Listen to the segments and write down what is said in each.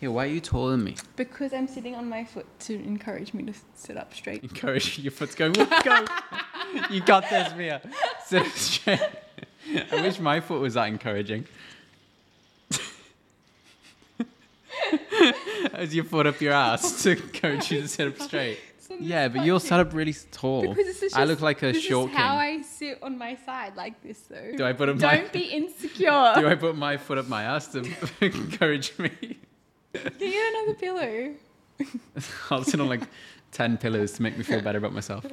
Yeah, why are you taller than me? Because I'm sitting on my foot to encourage me to sit up straight. Encourage your foot's going, go. you got this, Mia. Sit up straight. I wish my foot was that encouraging. As your foot up your ass to encourage you to sit up straight. Yeah, but you're set up really tall. Because this is I just- look like a this short is how. I sit on my side, like this though. Do I put up my- Don't be insecure. Do I put my foot up my ass to encourage me? Get another pillow? I'll sit on like 10 pillows to make me feel better about myself.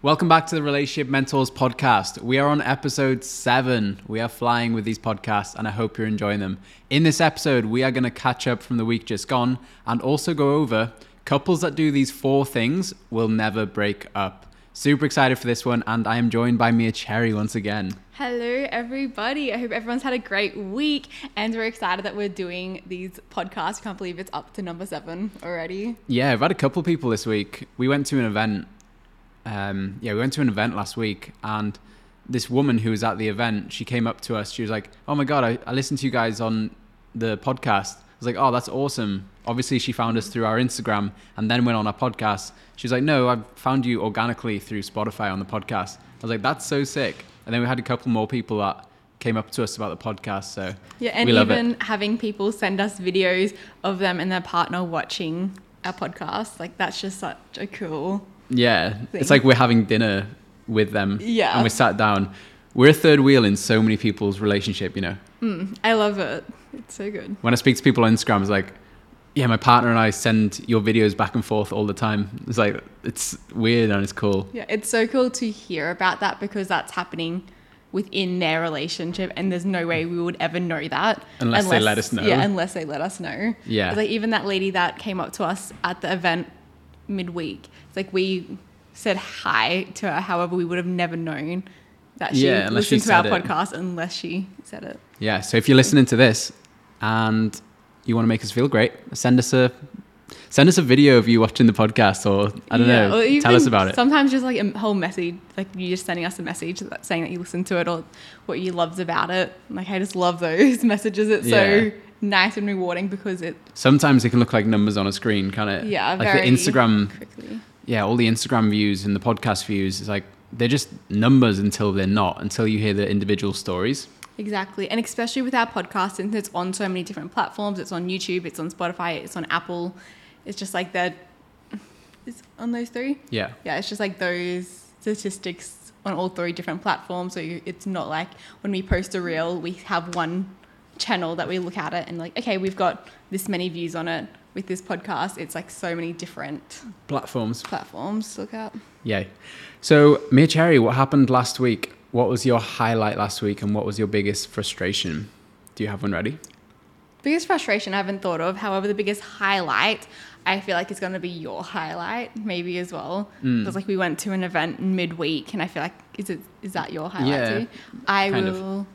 Welcome back to the Relationship Mentors podcast. We are on episode seven. We are flying with these podcasts and I hope you're enjoying them. In this episode, we are going to catch up from the week just gone and also go over couples that do these four things will never break up. Super excited for this one, and I am joined by Mia Cherry once again. Hello, everybody. I hope everyone's had a great week, and we're excited that we're doing these podcasts. Can't believe it's up to number seven already. Yeah, I've had a couple people this week. We went to an event. Um, yeah, we went to an event last week, and this woman who was at the event, she came up to us. She was like, "Oh my god, I, I listened to you guys on the podcast." I was like, "Oh, that's awesome." Obviously, she found us through our Instagram, and then went on our podcast. She was like, "No, I found you organically through Spotify on the podcast." I was like, "That's so sick." And then we had a couple more people that came up to us about the podcast. So Yeah, and even it. having people send us videos of them and their partner watching our podcast, like that's just such a cool. Yeah, thing. it's like we're having dinner with them. Yeah. and we sat down. We're a third wheel in so many people's relationship. You know, Mm, I love it. It's so good. when I speak to people on Instagram, it's like, yeah, my partner and I send your videos back and forth all the time. It's like it's weird and it's cool. Yeah, it's so cool to hear about that because that's happening within their relationship, and there's no way we would ever know that Unless they let us know. Yeah, unless they let us know. Yeah. Like even that lady that came up to us at the event midweek. It's like we said hi to her. However, we would have never known that she Yeah, listened to our it. podcast unless she said it. Yeah. So if you're listening to this and you want to make us feel great, send us a send us a video of you watching the podcast, or I don't Yeah, know, tell us about it. Sometimes just like a whole message, like you just sending us a message that, saying that you listened to it or what you loved about it. Like I just love those messages. It's Yeah. so nice and rewarding because it Sometimes it can look like numbers on a screen, can it? yeah like the Instagram quickly. yeah, all the Instagram views and the podcast views, it's like they're just numbers until they're not, until you hear the individual stories. Exactly, and especially with our podcast, since it's on so many different platforms. It's on YouTube, it's on Spotify, it's on Apple. It's just like that. It's on those three. Yeah. yeah, it's just like those statistics on all three different platforms. So you, it's not like when we post a reel, we have one channel that we look at it and like, okay, we've got this many views on it. With this podcast, it's like so many different Platforms. platforms look at. Yeah. So, Mia Cherry, what happened last week? What was your highlight last week and what was your biggest frustration? Do you have one ready? Biggest frustration I haven't thought of. However, the biggest highlight I feel like is going to be your highlight, maybe as well. Mm. Because like we went to an event midweek, and I feel like is it is that your highlight Yeah, too? I kind of. will.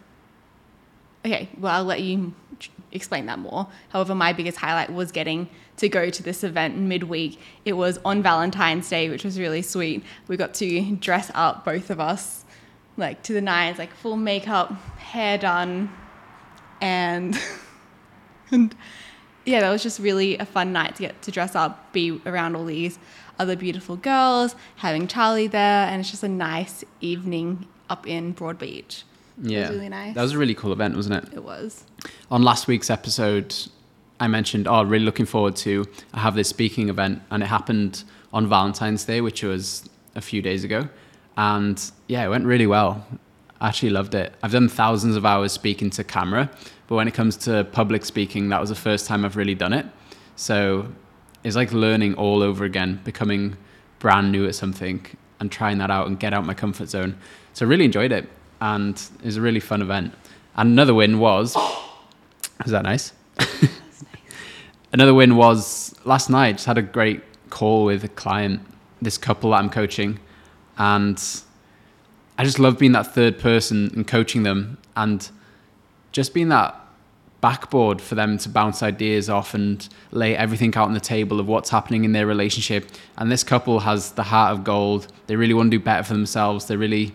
Okay, well I'll let you explain that more. However, my biggest highlight was getting to go to this event midweek. It was on Valentine's Day, which was really sweet. We got to dress up, both of us, like to the nines, like full makeup, hair done, and and yeah, that was just really a fun night to get to dress up, be around all these other beautiful girls, having Charlie there, and it's just a nice evening up in Broadbeach. Yeah. really nice. That was a really cool event, wasn't it? It was. On last week's episode, I mentioned, oh, really looking forward to I have this speaking event, and it happened on Valentine's Day, which was a few days ago, and yeah, it went really well. I actually loved it. I've done thousands of hours speaking to camera, but when it comes to public speaking, that was the first time I've really done it. So it's like learning all over again, becoming brand new at something, and trying that out and get out my comfort zone. So I really enjoyed it, and it was a really fun event. And another win was is that nice? Another win was last night. Just had a great call with a client, this couple that I'm coaching, and I just love being that third person and coaching them, and just being that backboard for them to bounce ideas off and lay everything out on the table of what's happening in their relationship. And this couple has the heart of gold. They really want to do better for themselves. They really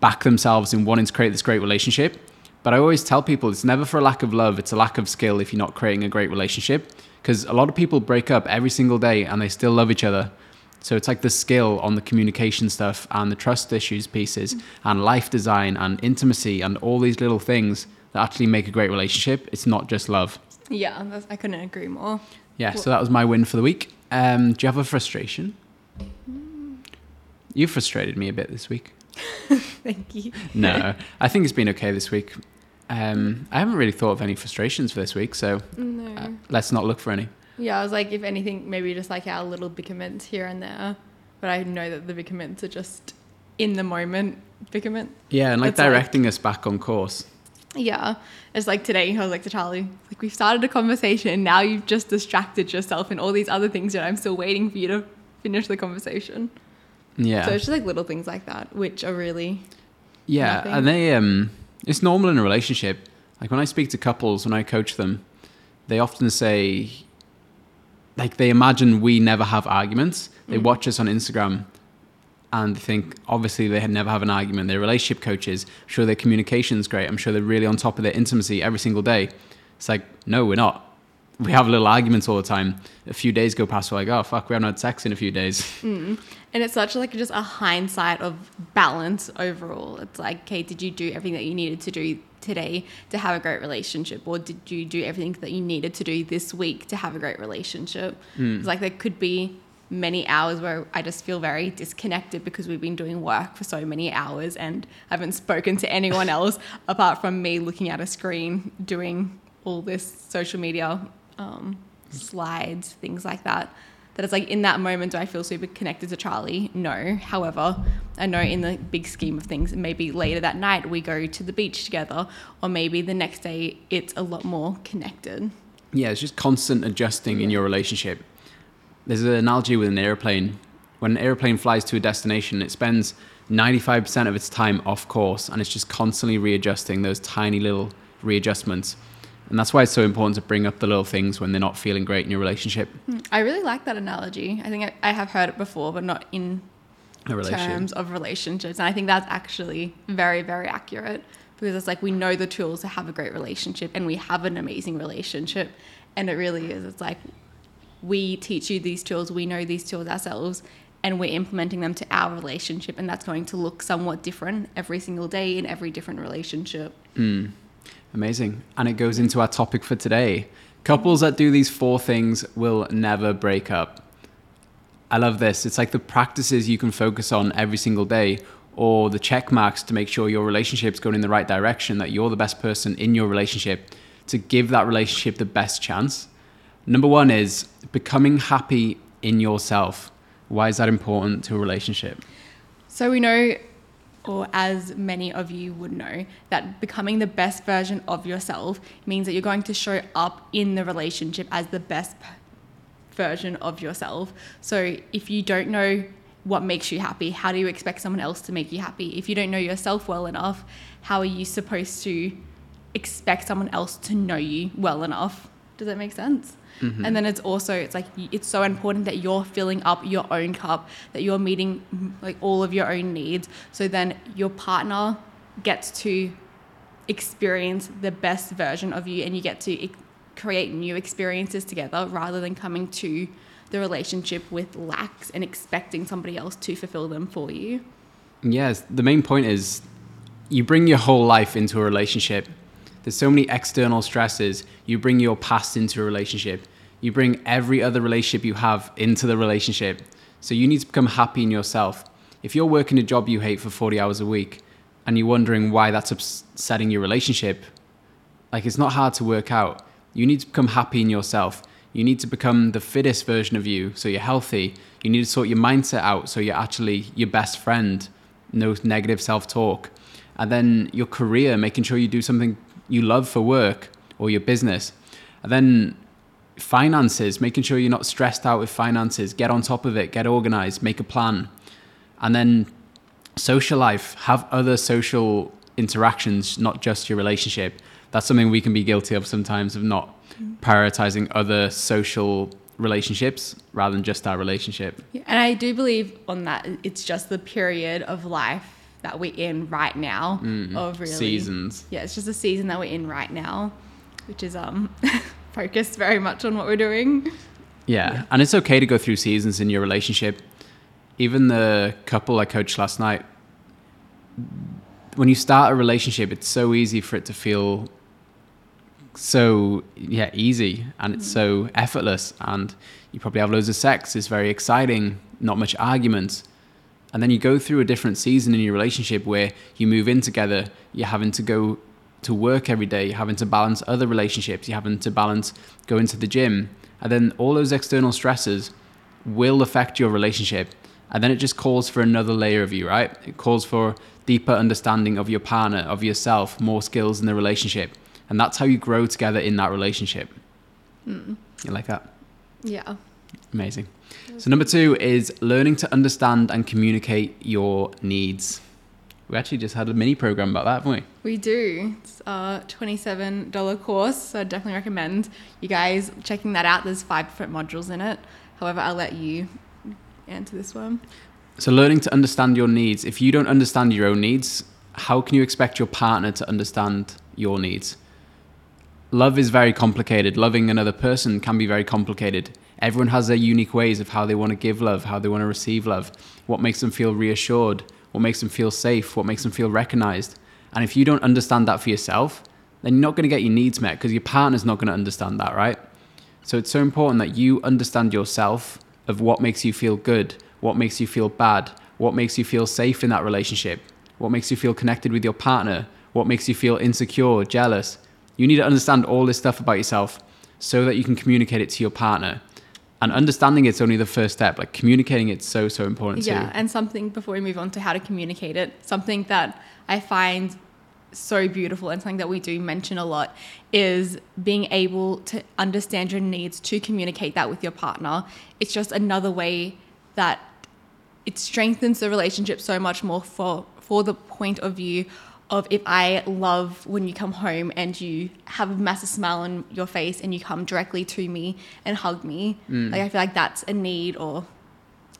back themselves in wanting to create this great relationship. But I always tell people it's never for a lack of love, it's a lack of skill if you're not creating a great relationship. Because a lot of people break up every single day and they still love each other. So it's like the skill on the communication stuff and the trust issues pieces and life design and intimacy and all these little things that actually make a great relationship. It's not just love. Yeah, that's, I couldn't agree more. Yeah, so that was my win for the week. Um, do you have a frustration? You frustrated me a bit this week. Thank you. No, I think it's been okay this week. Um, I haven't really thought of any frustrations for this week, so No. uh, let's not look for any. Yeah, I was like, if anything, maybe just like our little bickerments here and there. But I know that the bickerments are just in the moment bickerment. Yeah, and like It's like- directing us back on course. Yeah. It's like today, I was like to Charlie, like we've started a conversation and now you've just distracted yourself and all these other things and I'm still waiting for you to finish the conversation. Yeah, So it's just like little things like that, which are really yeah, nothing. and they um, it's normal in a relationship. Like when I speak to couples, when I coach them, they often say, like they imagine we never have arguments. They Mm. watch us on Instagram, and they think obviously they never have an argument. They're relationship coaches. I'm sure their communication's great. I'm sure they're really on top of their intimacy every single day. It's like no, we're not. We have little arguments all the time. A few days go past, we're like, oh fuck, we haven't had sex in a few days. Mm. And it's such like just a hindsight of balance overall. It's like, okay, did you do everything that you needed to do today to have a great relationship? Or did you do everything that you needed to do this week to have a great relationship? Mm. It's like there could be many hours where I just feel very disconnected because we've been doing work for so many hours and I haven't spoken to anyone else apart from me looking at a screen doing all this social media um, slides, things like that. That it's like in that moment, do I feel super connected to Charlie? No. However, I know in the big scheme of things, maybe later that night we go to the beach together, or maybe the next day it's a lot more connected. Yeah, it's just constant adjusting in your relationship. There's an analogy with an airplane. When an airplane flies to a destination, it spends 95% of its time off course and it's just constantly readjusting those tiny little readjustments. And that's why it's so important to bring up the little things when they're not feeling great in your relationship. Hmm. I really like that analogy. I think I, I have heard it before, but not in terms of relationships. And I think that's actually very, very accurate because it's like we know the tools to have a great relationship and we have an amazing relationship. And it really is. It's like we teach you these tools, we know these tools ourselves, and we're implementing them to our relationship. And that's going to look somewhat different every single day in every different relationship. Hmm. Amazing. And it goes into our topic for today. Couples that do these four things will never break up. I love this. It's like the practices you can focus on every single day or the check marks to make sure your relationship's going in the right direction, that you're the best person in your relationship to give that relationship the best chance. Number one is becoming happy in yourself. Why is that important to a relationship? So we know, or as many of you would know, that becoming the best version of yourself means that you're going to show up in the relationship as the best version of yourself. So if you don't know what makes you happy, how do you expect someone else to make you happy? If you don't know yourself well enough, how are you supposed to expect someone else to know you well enough? Does that make sense? And then it's also it's like it's so important that you're filling up your own cup, that you're meeting mm, like all of your own needs. So then your partner gets to experience the best version of you, and you get to create new experiences together rather than coming to the relationship with lacks and expecting somebody else to fulfill them for you. Yes, the main point is you bring your whole life into a relationship. There's so many external stresses. You bring your past into a relationship. You bring every other relationship you have into the relationship. So you need to become happy in yourself. If you're working a job you hate for 40 hours a week and you're wondering why that's upsetting your relationship, like it's not hard to work out. You need to become happy in yourself. You need to become the fittest version of you so you're healthy. You need to sort your mindset out so you're actually your best friend. No negative self talk. And then your career, making sure you do something you love for work or your business. And then finances, making sure you're not stressed out with finances. Get on top of it, get organized, make a plan. And then social life, have other social interactions, not just your relationship. That's something we can be guilty of sometimes of not prioritizing other social relationships rather than just our relationship. And I do believe on that it's just the period of life that we're in right now of really Seasons. yeah, it's just a season that we're in right now, which is um focused very much on what we're doing. Yeah. And it's okay to go through seasons in your relationship. Even the couple I coached last night, when you start a relationship, it's so easy for it to feel so yeah easy and it's so effortless and you probably have loads of sex it's very exciting not much arguments and then you go through a different season in your relationship where you move in together you're having to go to work every day you're having to balance other relationships you're having to balance going to the gym. And then all those external stresses will affect your relationship. And then it just calls for another layer of you right? It calls for deeper understanding of your partner of yourself more skills in the relationship. And that's how you grow together in that relationship. Hmm. You like that? Yeah. Amazing. So number two is learning to understand and communicate your needs. We actually just had a mini program about that, haven't we? We do. It's a $27 course, so I definitely recommend you guys checking that out. There's five different modules in it. However, I'll let you answer this one. So learning to understand your needs. If you don't understand your own needs, how can you expect your partner to understand your needs? Love is very complicated. Loving another person can be very complicated. Everyone has their unique ways of how they want to give love, how they want to receive love, what makes them feel reassured, what makes them feel safe, what makes them feel recognized. And if you don't understand that for yourself, then you're not going to get your needs met because your partner's not going to understand that, right? So it's so important that you understand yourself of what makes you feel good, what makes you feel bad, what makes you feel safe in that relationship, what makes you feel connected with your partner, what makes you feel insecure, jealous. You need to understand all this stuff about yourself so that you can communicate it to your partner. And understanding it's only the first step. Like communicating it's so so important Yeah, too. and something before we move on to how to communicate it, something that I find so beautiful and something that we do mention a lot is being able to understand your needs to communicate that with your partner. It's just another way that it strengthens the relationship so much more for for the point of view of if I love when you come home and you have a massive smile on your face and you come directly to me and hug me. Mm. Like I feel like that's a need or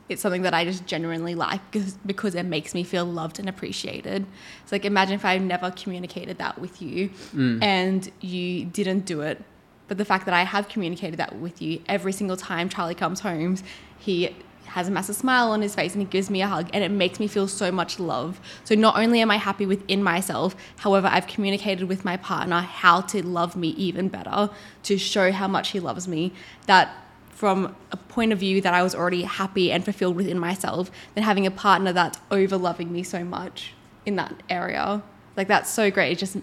it's something that I just genuinely like because, because it makes me feel loved and appreciated. It's like imagine if I never communicated that with you mm. and you didn't do it. But the fact that I have communicated that with you every single time Charlie comes home, he has a massive smile on his face and he gives me a hug and it makes me feel so much love. So not only am I happy within myself, however, I've communicated with my partner how to love me even better, to show how much he loves me. That from a point of view that I was already happy and fulfilled within myself, than having a partner that's over loving me so much in that area. Like that's so great. It just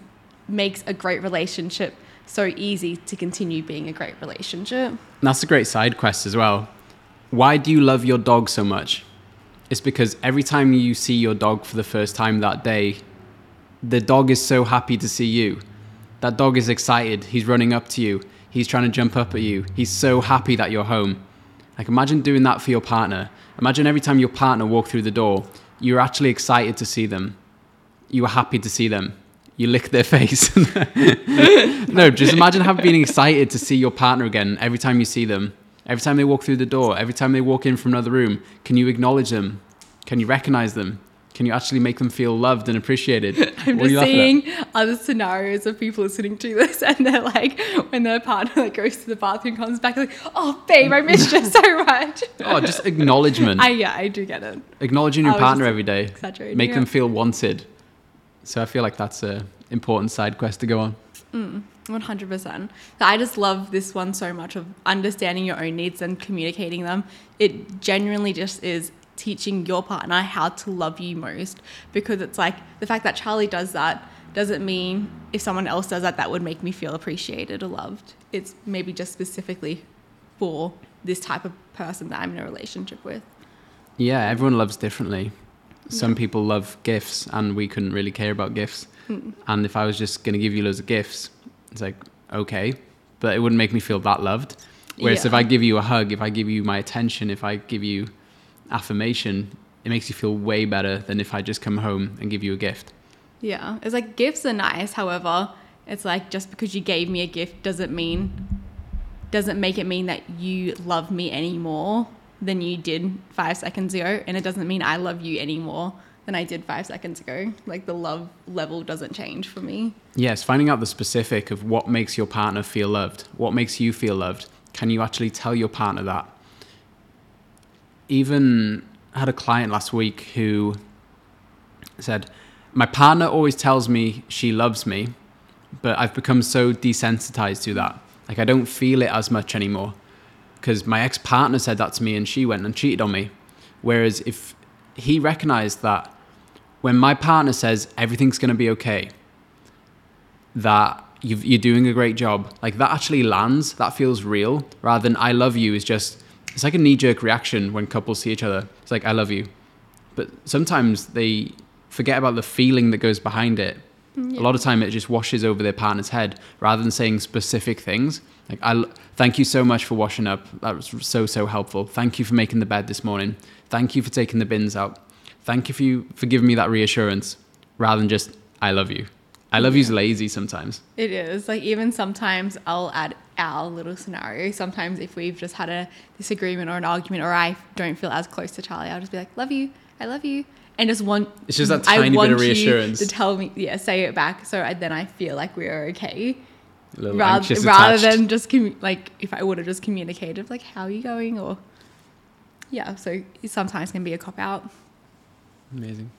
makes a great relationship so easy to continue being a great relationship. And that's a great side quest as well. Why do you love your dog so much? It's because every time you see your dog for the first time that day, the dog is so happy to see you. That dog is excited. He's running up to you. He's trying to jump up at you. He's so happy that you're home. Like imagine doing that for your partner. Imagine every time your partner walked through the door, you're actually excited to see them. You were happy to see them. You lick their face. no, just imagine having being excited to see your partner again every time you see them. Every time they walk through the door, every time they walk in from another room, can you acknowledge them? Can you recognize them? Can you actually make them feel loved and appreciated? I'm what just seeing other scenarios of people listening to this, and they're like, when their partner like goes to the bathroom, comes back, like, oh babe, I missed you so much. oh, just acknowledgement. I, yeah, I do get it. Acknowledging your partner every day, make them feel wanted. So I feel like that's a important side quest to go on. Mm. 100%. I just love this one so much of understanding your own needs and communicating them. It genuinely just is teaching your partner how to love you most because it's like the fact that Charlie does that doesn't mean if someone else does that that would make me feel appreciated or loved. It's maybe just specifically for this type of person that I'm in a relationship with. Yeah, everyone loves differently. Some people love gifts and we couldn't really care about gifts. Mm. And if I was just going to give you loads of gifts, it's like, okay, but it wouldn't make me feel that loved. Whereas if I give you a hug, if I give you my attention, if I give you affirmation, it makes you feel way better than if I just come home and give you a gift. Yeah, it's like gifts are nice. However, it's like just because you gave me a gift doesn't mean doesn't make it mean that you love me any more than you did five seconds ago, and it doesn't mean I love you any more than I did five seconds ago. Like the love level doesn't change for me. Yes, finding out the specific of what makes your partner feel loved, what makes you feel loved. Can you actually tell your partner that? Even had a client last week who said, My partner always tells me she loves me, but I've become so desensitized to that. Like, I don't feel it as much anymore. Because my ex partner said that to me and she went and cheated on me. Whereas if he recognized that when my partner says everything's going to be okay, that you are doing a great job, like that actually lands, that feels real, rather than I love you is just, it's like a knee jerk reaction when couples see each other. It's like, I love you. But sometimes they forget about the feeling that goes behind it. Yeah. A lot of time it just washes over their partner's head rather than saying specific things. Like, I thank you so much for washing up. That was so, so helpful. Thank you for making the bed this morning. Thank you for taking the bins out. Thank you for, you, for giving me that reassurance rather than just, I love you. I love yeah. you's lazy sometimes. It is. Like, even sometimes I'll add our little scenario. Sometimes if we've just had a disagreement or an argument or I don't feel as close to Charlie, I'll just be like, love you. I love you. And just want it's just that tiny bit of reassurance to tell me, yeah, say it back, so I, then I feel like we're okay. Rather, rather than just commu- like if I would have just communicated like how are you going or yeah, so it sometimes can be a cop out. Amazing.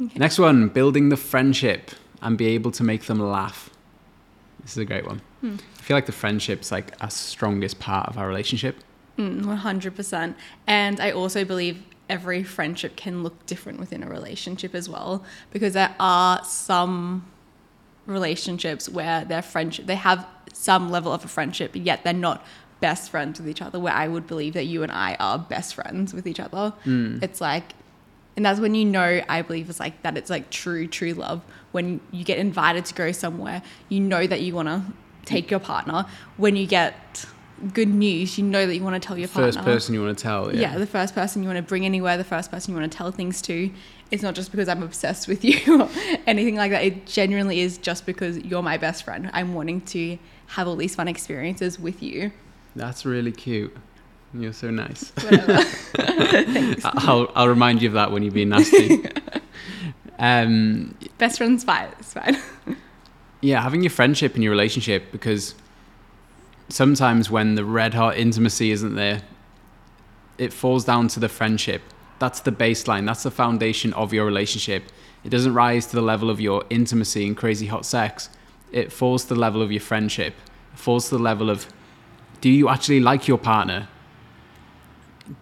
Okay. Next one, building the friendship and be able to make them laugh. This is a great one. Hmm. I feel like the friendship's like our strongest part of our relationship. Mm, 100%. And I also believe every friendship can look different within a relationship as well because there are some relationships where their friendship they have some level of a friendship yet they're not best friends with each other where I would believe that you and I are best friends with each other. Mm. It's like and that's when you know I believe it's like that it's like true true love when you get invited to go somewhere you know that you want to take your partner when you get good news you know that you want to tell your first partner. person you want to tell yeah. yeah the first person you want to bring anywhere the first person you want to tell things to it's not just because I'm obsessed with you or anything like that it genuinely is just because you're my best friend I'm wanting to have all these fun experiences with you that's really cute. You're so nice. I'll, I'll remind you of that when you're being nasty. um, Best friends, fine. It's fine. yeah, having your friendship in your relationship because sometimes when the red hot intimacy isn't there, it falls down to the friendship. That's the baseline. That's the foundation of your relationship. It doesn't rise to the level of your intimacy and crazy hot sex. It falls to the level of your friendship. It falls to the level of do you actually like your partner?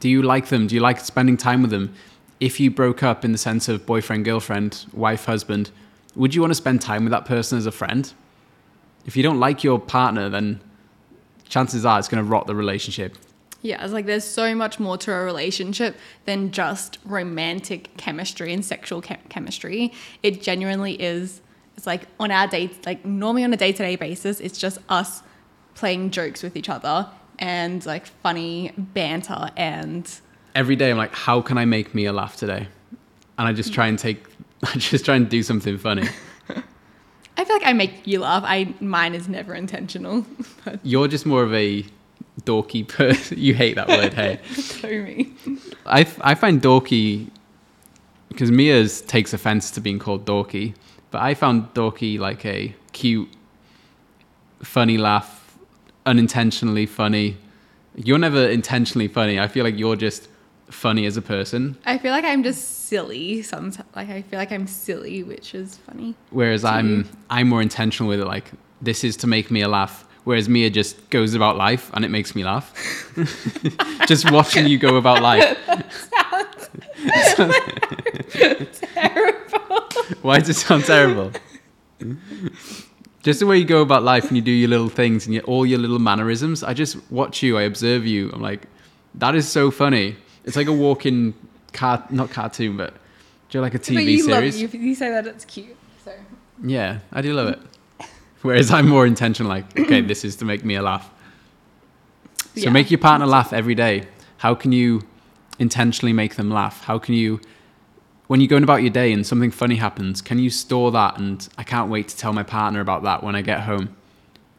Do you like them? Do you like spending time with them? If you broke up in the sense of boyfriend, girlfriend, wife, husband, would you want to spend time with that person as a friend? If you don't like your partner, then chances are it's going to rot the relationship. Yeah, it's like there's so much more to a relationship than just romantic chemistry and sexual chemistry. It genuinely is. It's like on our dates, like normally on a day to day basis, it's just us playing jokes with each other and like funny banter and every day I'm like, how can I make Mia laugh today? And I just try and take, I just try and do something funny. I feel like I make you laugh. I mine is never intentional. You're just more of a dorky person. you hate that word, hey? so me. I I find dorky because Mia's takes offense to being called dorky, but I found dorky like a cute, funny laugh unintentionally funny. You're never intentionally funny. I feel like you're just funny as a person. I feel like I'm just silly sometimes. Like I feel like I'm silly, which is funny. Whereas I'm. I'm more intentional with it. Like this is to make me a laugh. Whereas Mia just goes about life and it makes me laugh. just watching you go about life. terrible. Why does it sound terrible? Just the way you go about life and you do your little things and your, all your little mannerisms. I just watch you, I observe you. I'm like, that is so funny. It's like a walking car, not cartoon, but do you like a TV but you series? Love, you, you say that it's cute. So yeah, I do love it. Whereas I'm more intentional, like, okay, this is to make me a laugh. So yeah. make your partner laugh every day. How can you intentionally make them laugh? How can you when you're going about your day and something funny happens, can you store that? And I can't wait to tell my partner about that when I get home.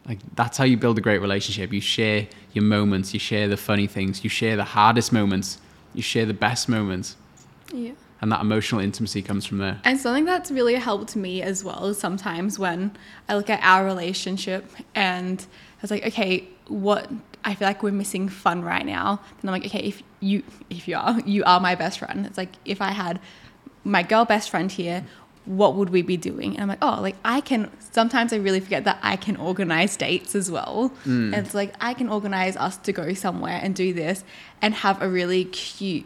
Like that's how you build a great relationship. You share your moments, you share the funny things, you share the hardest moments, you share the best moments. Yeah. and that emotional intimacy comes from there. And something that's really helped me as well sometimes when I look at our relationship and I was like, okay, what I feel like we're missing fun right now. And I'm like, okay, if you if you are, you are my best friend. It's like if I had my girl best friend here, what would we be doing? And I'm like, oh, like I can sometimes I really forget that I can organize dates as well. And it's like I can organize us to go somewhere and do this and have a really cute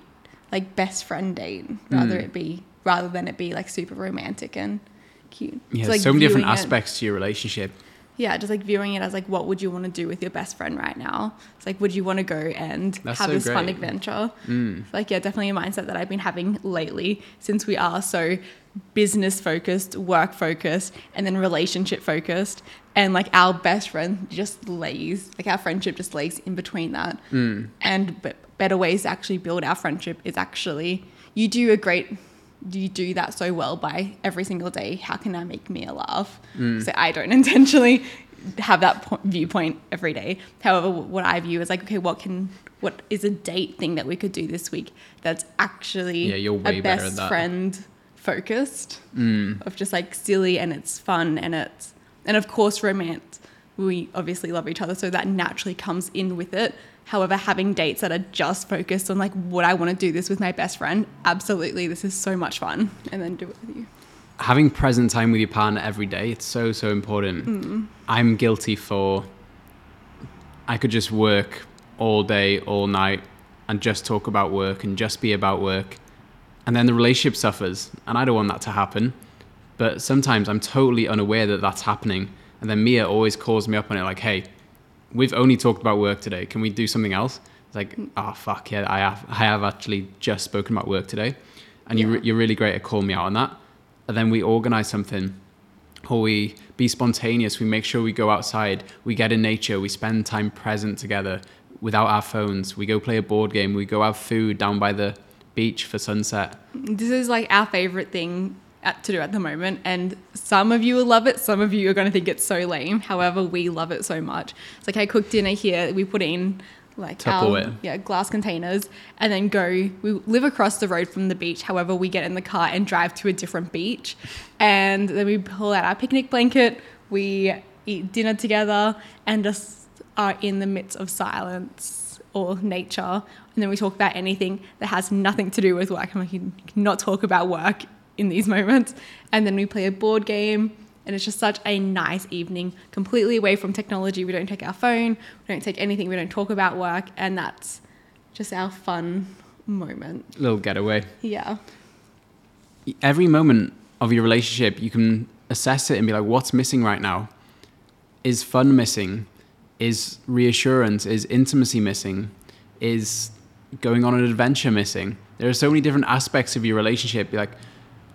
like best friend date rather mm. it be rather than it be like super romantic and cute. Yeah, It's like so many different viewing it- aspects to your relationship. Yeah, just like viewing it as like, what would you want to do with your best friend right now? It's like, would you want to go and That's have so this fun great. adventure? Mm. Like, yeah, definitely a mindset that I've been having lately since we are so business focused, work focused, and then relationship focused. And like our best friend just lays, like our friendship just lays in between that. Mm. And b- better ways to actually build our friendship is actually, you do a great you do that so well by every single day. How can I make Mia laugh? Mm. So I don't intentionally have that po- viewpoint every day. However, what I view is like, okay, what can what is a date thing that we could do this week that's actually Yeah, you're way a best friend focused mm. of just like silly and it's fun and it's and of course romance. We obviously love each other, so that naturally comes in with it. However, having dates that are just focused on like, would I want to do this with my best friend? Absolutely, this is so much fun, and then do it with you. having present time with your partner every day it's so so important. Mm. I'm guilty for i could just work all day all night and just talk about work and just be about work. And then the relationship suffers and i don't want that to happen. But sometimes i'm totally unaware that that's happening. And then mia always calls me up on it like hey we've only talked about work today. Can we do something else? It's like oh fuck yeah i have i have actually just spoken about work today. And you, Yeah. re- you're really great at calling me out on that. And then we organize something or we be spontaneous. We make sure we go outside. We get in nature. We spend time present together without our phones. We go play a board game. We go have food down by the beach for sunset. This is like our favorite thing at, to do at the moment, and some of you will love it. Some of you are going to think it's so lame. However, we love it so much. It's like I cook dinner here. We put it in like our, um, yeah glass containers, and then go. We live across the road from the beach. However, we get in the car and drive to a different beach, and then we pull out our picnic blanket. We eat dinner together, and just are in the midst of silence or nature. And then we talk about anything that has nothing to do with work. I'm like, you cannot talk about work in these moments. And then we play a board game. And it's just such a nice evening, completely away from technology. We don't take our phone, we don't take anything, we don't talk about work. And that's just our fun moment. little getaway Yeah. every moment of your relationship, you can assess it and be like, what's missing right now? Is fun missing? Is reassurance? Is intimacy missing? Is going on an adventure missing? There are so many different aspects of your relationship. Be like,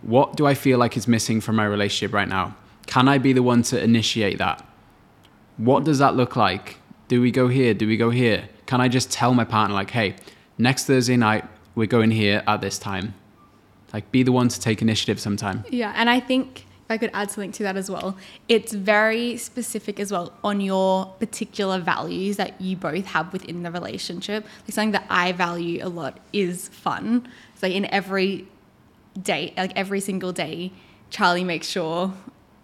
what do I feel like is missing from my relationship right now? Can I be the one to initiate that? What does that look like? Do we go here? Do we go here? Can I just tell my partner, like, hey, next Thursday night, we're going here at this time? Like, be the one to take initiative sometime. Yeah, and I think if I could add something to that as well, it's very specific as well on your particular values that you both have within the relationship. Like something that I value a lot is fun. So in every day, like every single day, Charlie makes sure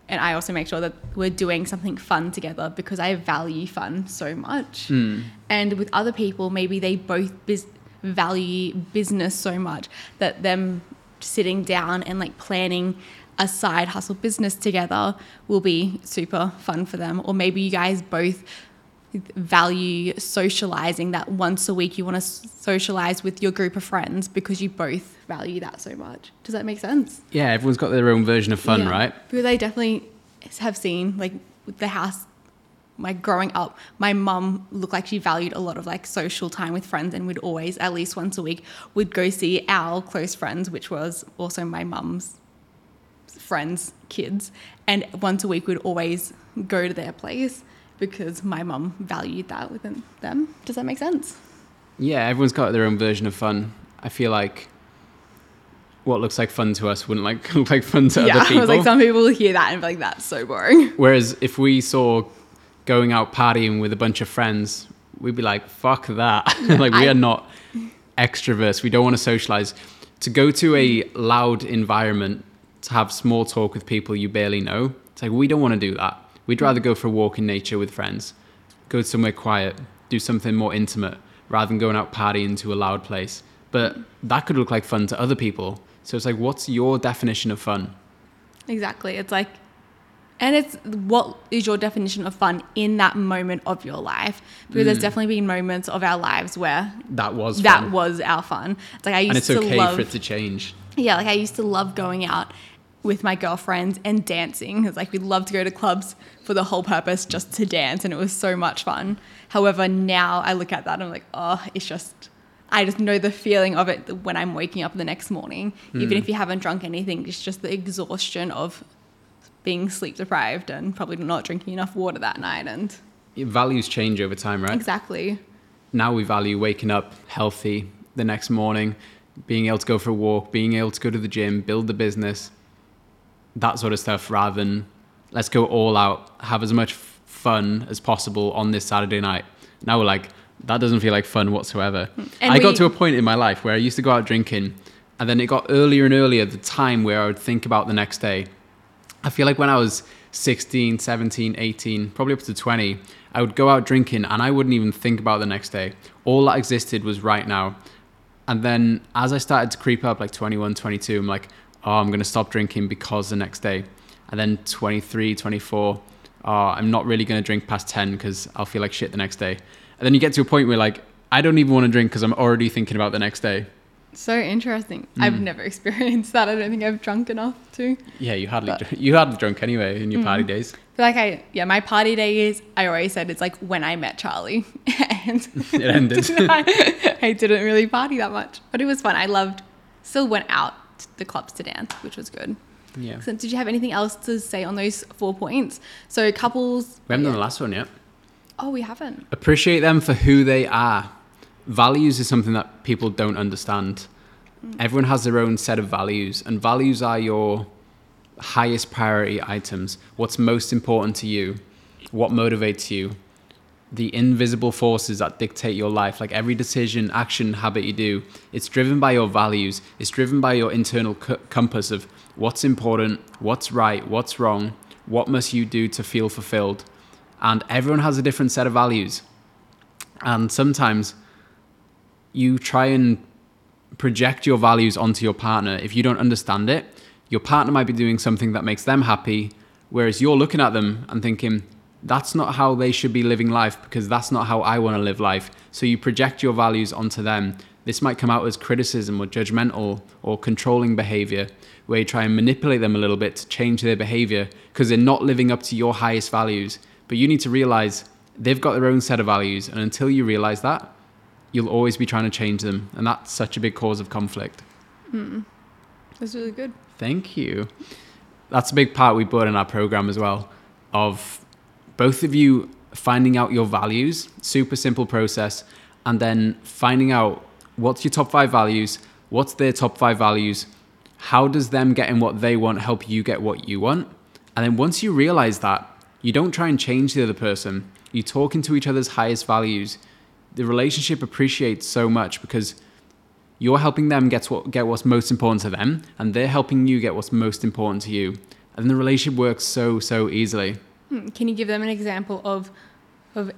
and I also make sure that we're doing something fun together because I value fun so much. Hmm. And with other people, maybe they both bus- value business so much that them sitting down and like planning a side hustle business together will be super fun for them. Or maybe you guys both value socializing that once a week you want to socialize with your group of friends because you both value that so much. Does that make sense? Yeah, everyone's got their own version of fun, Yeah. right? Because I definitely have seen like with the house, like growing up, my mum looked like she valued a lot of like social time with friends and would always, at least once a week, would go see our close friends, which was also my mum's friends' kids. And once a week we'd always go to their place because my mum valued that within them. Does that make sense? Yeah, everyone's got their own version of fun. I feel like what looks like fun to us wouldn't like look like fun to yeah, other people. was like, some people will hear that and be like, that's so boring. Whereas if we saw going out partying with a bunch of friends, we'd be like, fuck that. like we I- are not extroverts. We don't want to socialize. to go to a loud environment to have small talk with people you barely know. It's like we don't want to do that. We'd rather go for a walk in nature with friends, go somewhere quiet, do something more intimate rather than going out partying to a loud place. But that could look like fun to other people. So it's like, what's your definition of fun? Exactly. It's like, and it's what is your definition of fun in that moment of your life? Because Mm. there's definitely been moments of our lives where That was that fun. was our fun. It's like I used and it's to okay love, for it to change. yeah, like I used to love going out with my girlfriends and dancing. It's like we'd love to go to clubs for the whole purpose just to dance, and it was so much fun. However, now I look at that and I'm like, oh, it's just. I just know the feeling of it when I'm waking up the next morning. Hmm. Even if you haven't drunk anything, it's just the exhaustion of being sleep deprived and probably not drinking enough water that night. And Values change over time, right? exactly. now we value waking up healthy the next morning, being able to go for a walk, being able to go to the gym, build the business, that sort of stuff, rather than let's go all out, have as much fun as possible on this Saturday night. Now we're like, that doesn't feel like fun whatsoever. Hmm. And I got to a point in my life where I used to go out drinking, and then it got earlier and earlier the time where I would think about the next day. I feel like when I was 16, 17, 18, probably up to 20, I would go out drinking and I wouldn't even think about the next day. All that existed was right now. And then as I started to creep up, like 21, 22, I'm like, oh, I'm going to stop drinking because the next day. And then 23, 24, oh, I'm not really going to drink past 10 because I'll feel like shit the next day. And then you get to a point where, like, I don't even want to drink because I'm already thinking about the next day. So interesting. Hmm. I've never experienced that. I don't think I've drunk enough to. Yeah, you hardly, But- dr- you hardly drunk anyway in your party days. feel like I yeah, my party day is I always said it's like when I met Charlie. and It ended. I, I didn't really party that much. But it was fun. I loved still went out the clubs to dance, which was good. yeah. So did you have anything else to say on those four points? So couples We haven't done the last one yet. Oh, we haven't. Appreciate them for who they are. Values is something that people don't understand. Mm. Everyone has their own set of values, and values are your highest priority items. What's most important to you? What motivates you? The invisible forces that dictate your life, like every decision, action, habit you do, it's driven by your values. It's driven by your internal c- compass of what's important, what's right, what's wrong, what must you do to feel fulfilled. And everyone has a different set of values. And sometimes you try and project your values onto your partner. If you don't understand it, your partner might be doing something that makes them happy, whereas you're looking at them and thinking, that's not how they should be living life because that's not how I want to live life. So you project your values onto them. This might come out as criticism or judgmental or controlling behavior, where you try and manipulate them a little bit to change their behavior because they're not living up to your highest values. But you need to realize they've got their own set of values. And until you realize that, you'll always be trying to change them. And that's such a big cause of conflict. That's really good. Thank you. That's a big part we put in our program as well of both of you finding out your values, super simple process, and then finding out what's your top five values, what's their top five values, how does them getting what they want help you get what you want? And then once you realize that, you don't try and change the other person. You talk into each other's highest values. The relationship appreciates so much because you're helping them get what get what's most important to them, and they're helping you get what's most important to you. And the relationship works so so easily. Hmm, Can you give them an example of of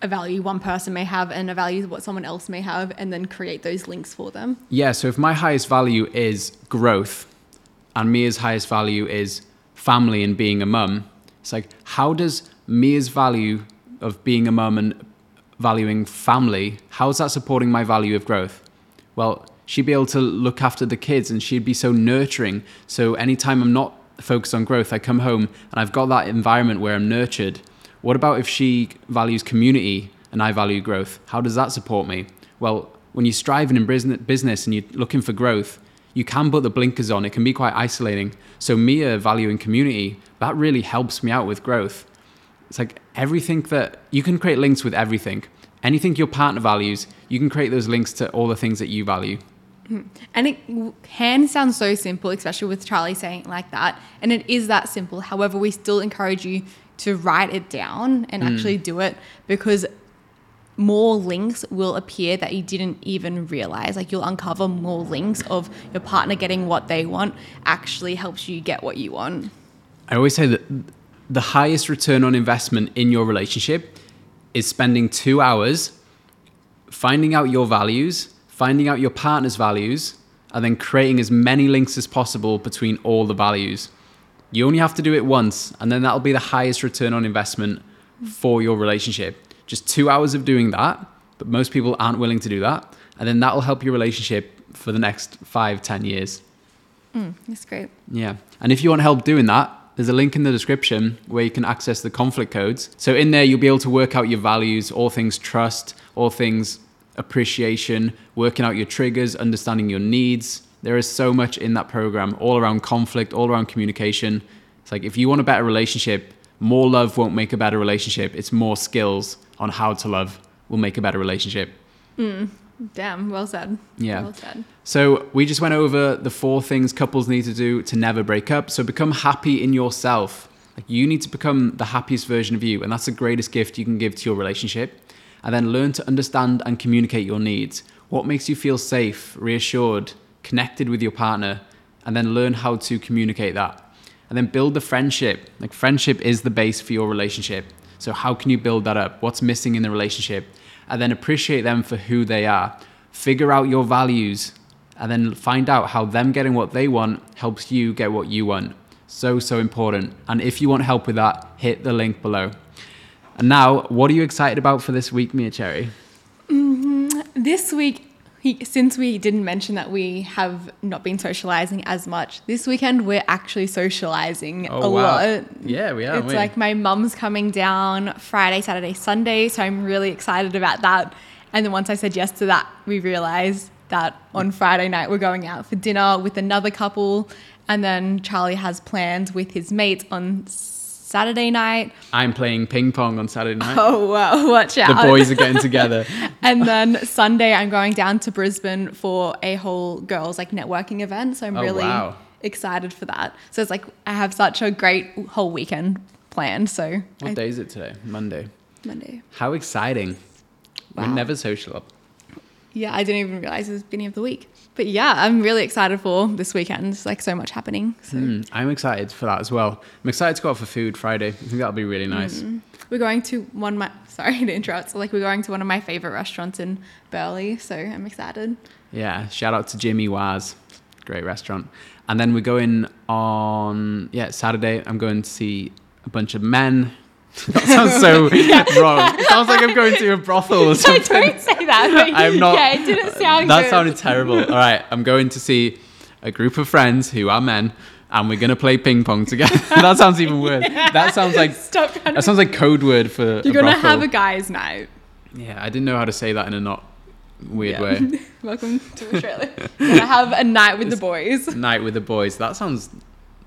a value one person may have and a value what someone else may have, and then create those links for them? Yeah, so if my highest value is growth and Mia's highest value is family and being a mum, it's like, how does Mia's value of being a mum and valuing family, how is that supporting my value of growth? Well, she'd be able to look after the kids and she'd be so nurturing. So anytime I'm not focused on growth, I come home and I've got that environment where I'm nurtured. What about if she values community and I value growth? How does that support me? Well, when you're striving in business and you're looking for growth, you can put the blinkers on. It can be quite isolating. So Mia uh, valuing community, that really helps me out with growth. It's like everything that you can create links with everything. Anything your partner values, you can create those links to all the things that you value. Hmm. And it can sound so simple, especially with Charlie saying it like that. And it is that simple. However, we still encourage you to write it down and hmm. actually do it because more links will appear that you didn't even realize. Like you'll uncover more links of your partner getting what they want actually helps you get what you want. I always say that the highest return on investment in your relationship is spending two hours finding out your values, finding out your partner's values, and then creating as many links as possible between all the values. You only have to do it once, and then that'll be the highest return on investment for your relationship. Just two hours of doing that, but most people aren't willing to do that. And then that'll help your relationship for the next five, ten years. Mm, that's great. Yeah. And if you want help doing that, there's a link in the description where you can access the conflict codes. So in there, you'll be able to work out your values, all things trust, all things appreciation, working out your triggers, understanding your needs. There is so much in that program, all around conflict, all around communication. It's like if you want a better relationship, more love won't make a better relationship. It's more skills on how to love will make a better relationship. Mm, damn, well said. Yeah. Well said. So we just went over the four things couples need to do to never break up. So become happy in yourself. Like you need to become the happiest version of you, and that's the greatest gift you can give to your relationship. And then learn to understand and communicate your needs. What makes you feel safe, reassured, connected with your partner, and then learn how to communicate that. And then build the friendship. Like friendship is the base for your relationship. So how can you build that up? What's missing in the relationship? And then appreciate them for who they are. Figure out your values and then find out how them getting what they want helps you get what you want. So, so important. And if you want help with that, hit the link below. And now, what are you excited about for this week, Mia Cherry? Mm-hmm. This week, he, since we didn't mention that we have not been socializing as much, this weekend we're actually socializing oh, a lot. Yeah, we are. It's like my mum's coming down Friday, Saturday, Sunday, so I'm really excited about that. And then once I said yes to that, we realized that on Friday night we're going out for dinner with another couple, and then Charlie has plans with his mates on Saturday night. I'm playing ping pong on Saturday night. Oh wow, watch out. The boys are getting together. and then Sunday I'm going down to Brisbane for a whole girls like networking event. So I'm Oh, really wow. excited for that. So it's like I have such a great whole weekend planned. So What I- day is it today? Monday. Monday. How exciting. We're never social up. Yeah, I didn't even realize it was the beginning of the week. But yeah, I'm really excited for this weekend. There's like so much happening. So Mm, I'm excited for that as well. I'm excited to go out for food Friday. I think that'll be really nice. we're going to one of my sorry to interrupt. So like we're going to one of my favorite restaurants in Burleigh. So I'm excited. Yeah, shout out to Jimmy Wah's. Great restaurant. And then we're going on, yeah, Saturday. I'm going to see a bunch of men. That sounds so wrong. It sounds like I'm going to a brothel or something. don't say that. I'm not. Yeah, it didn't uh, sound That good. sounded terrible. All right, I'm going to see a group of friends who are men, and we're going to play ping pong together. that sounds even worse. That sounds like Stop to that sounds like code word for. You're gonna brothel. have a guys' night. Yeah, I didn't know how to say that in a not weird Yeah. way. Welcome to Australia. Gonna have a night with the boys. Night with the boys. That sounds.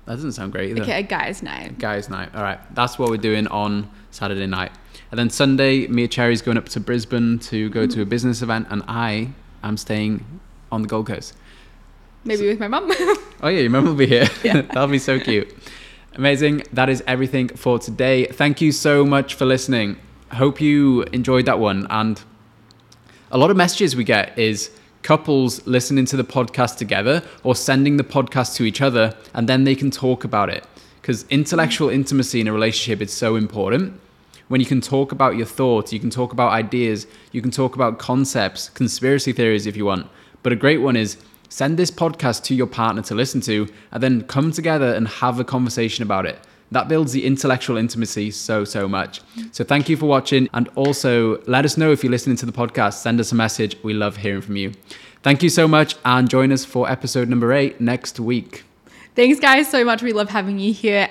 That doesn't sound great either. Okay, a guys' night. Guys' night. All right, that's what we're doing on Saturday night, and then Sunday, Mia Cherry's going up to Brisbane to go to a mm. business event, and I am staying on the Gold Coast. Maybe with my mum. Oh yeah, your mum will be here. Yeah. That'll be so cute. Amazing. That is everything for today. Thank you so much for listening. Hope you enjoyed that one. And a lot of messages we get is couples listening to the podcast together or sending the podcast to each other and then they can talk about it. Because intellectual intimacy in a relationship is so important. When you can talk about your thoughts, you can talk about ideas, you can talk about concepts, conspiracy theories if you want. But a great one is send this podcast to your partner to listen to and then come together and have a conversation about it. That builds the intellectual intimacy so, so much. So thank you for watching. And also let us know if you're listening to the podcast. Send us a message. We love hearing from you. Thank you so much. And join us for episode number eight next week. Thanks, guys, so much. We love having you here.